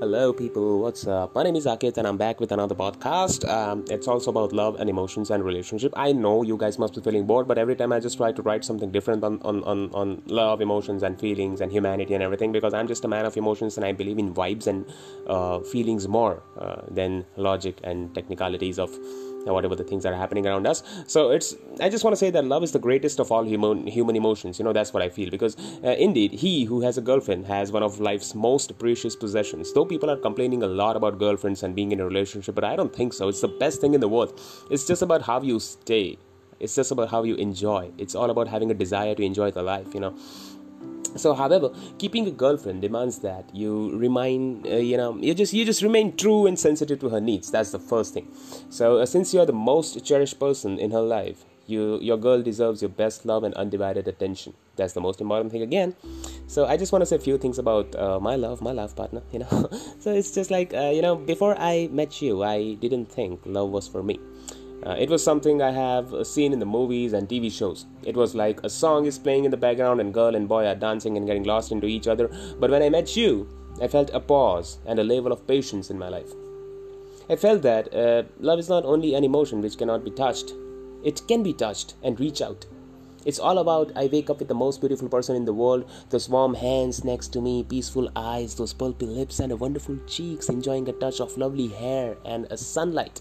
Hello, people. What's up? My name is Akit, and I'm back with another podcast. Um, it's also about love and emotions and relationship. I know you guys must be feeling bored, but every time I just try to write something different on, on, on, on love, emotions, and feelings, and humanity, and everything, because I'm just a man of emotions, and I believe in vibes and uh, feelings more uh, than logic and technicalities of whatever the things that are happening around us so it's i just want to say that love is the greatest of all human human emotions you know that's what i feel because uh, indeed he who has a girlfriend has one of life's most precious possessions though people are complaining a lot about girlfriends and being in a relationship but i don't think so. It's the best thing in the world. It's just about how you stay. It's just about how you enjoy. It's all about having a desire to enjoy the life you know. So however keeping a girlfriend demands that you remain uh, you know you just you just remain true and sensitive to her needs. That's the first thing. So uh, since you are the most cherished person in her life you your girl deserves your best love and undivided attention. That's the most important thing. Again so i just want to say a few things about uh, my love my love partner you know so it's just like uh, you know before i met you i didn't think love was for me uh, it was something I have uh, seen in the movies and TV shows. It was like a song is playing in the background and girl and boy are dancing and getting lost into each other. But when I met you, I felt a pause and a level of patience in my life. I felt that uh, love is not only an emotion which cannot be touched, it can be touched and reach out. It's all about I wake up with the most beautiful person in the world, those warm hands next to me, peaceful eyes, those pulpy lips, and wonderful cheeks, enjoying a touch of lovely hair and a sunlight.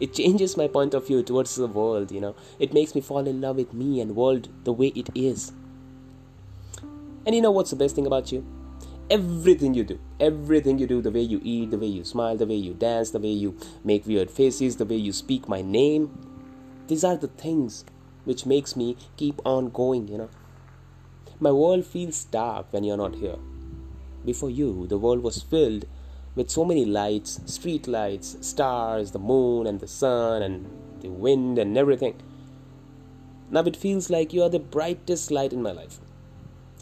It changes my point of view towards the world you know. It makes me fall in love with me and world the way it is. And you know what's the best thing about you? Everything you do. Everything you do the way you eat the way you smile the way you dance the way you make weird faces the way you speak my name these are the things which makes me keep on going you know my world feels dark when you're not here before you the world was filled with so many lights street lights, stars, the moon, and the sun, and the wind, and everything. Now it feels like you are the brightest light in my life.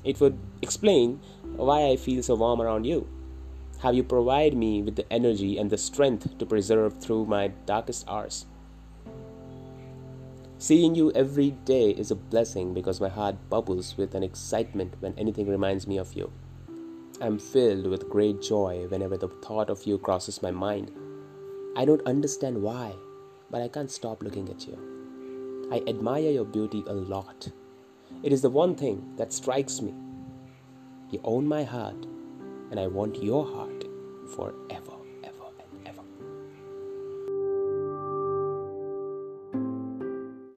It would explain why I feel so warm around you. How you provide me with the energy and the strength to preserve through my darkest hours. Seeing you every day is a blessing because my heart bubbles with an excitement when anything reminds me of you. I'm filled with great joy whenever the thought of you crosses my mind. I don't understand why, but I can't stop looking at you. I admire your beauty a lot. It is the one thing that strikes me. You own my heart, and I want your heart forever.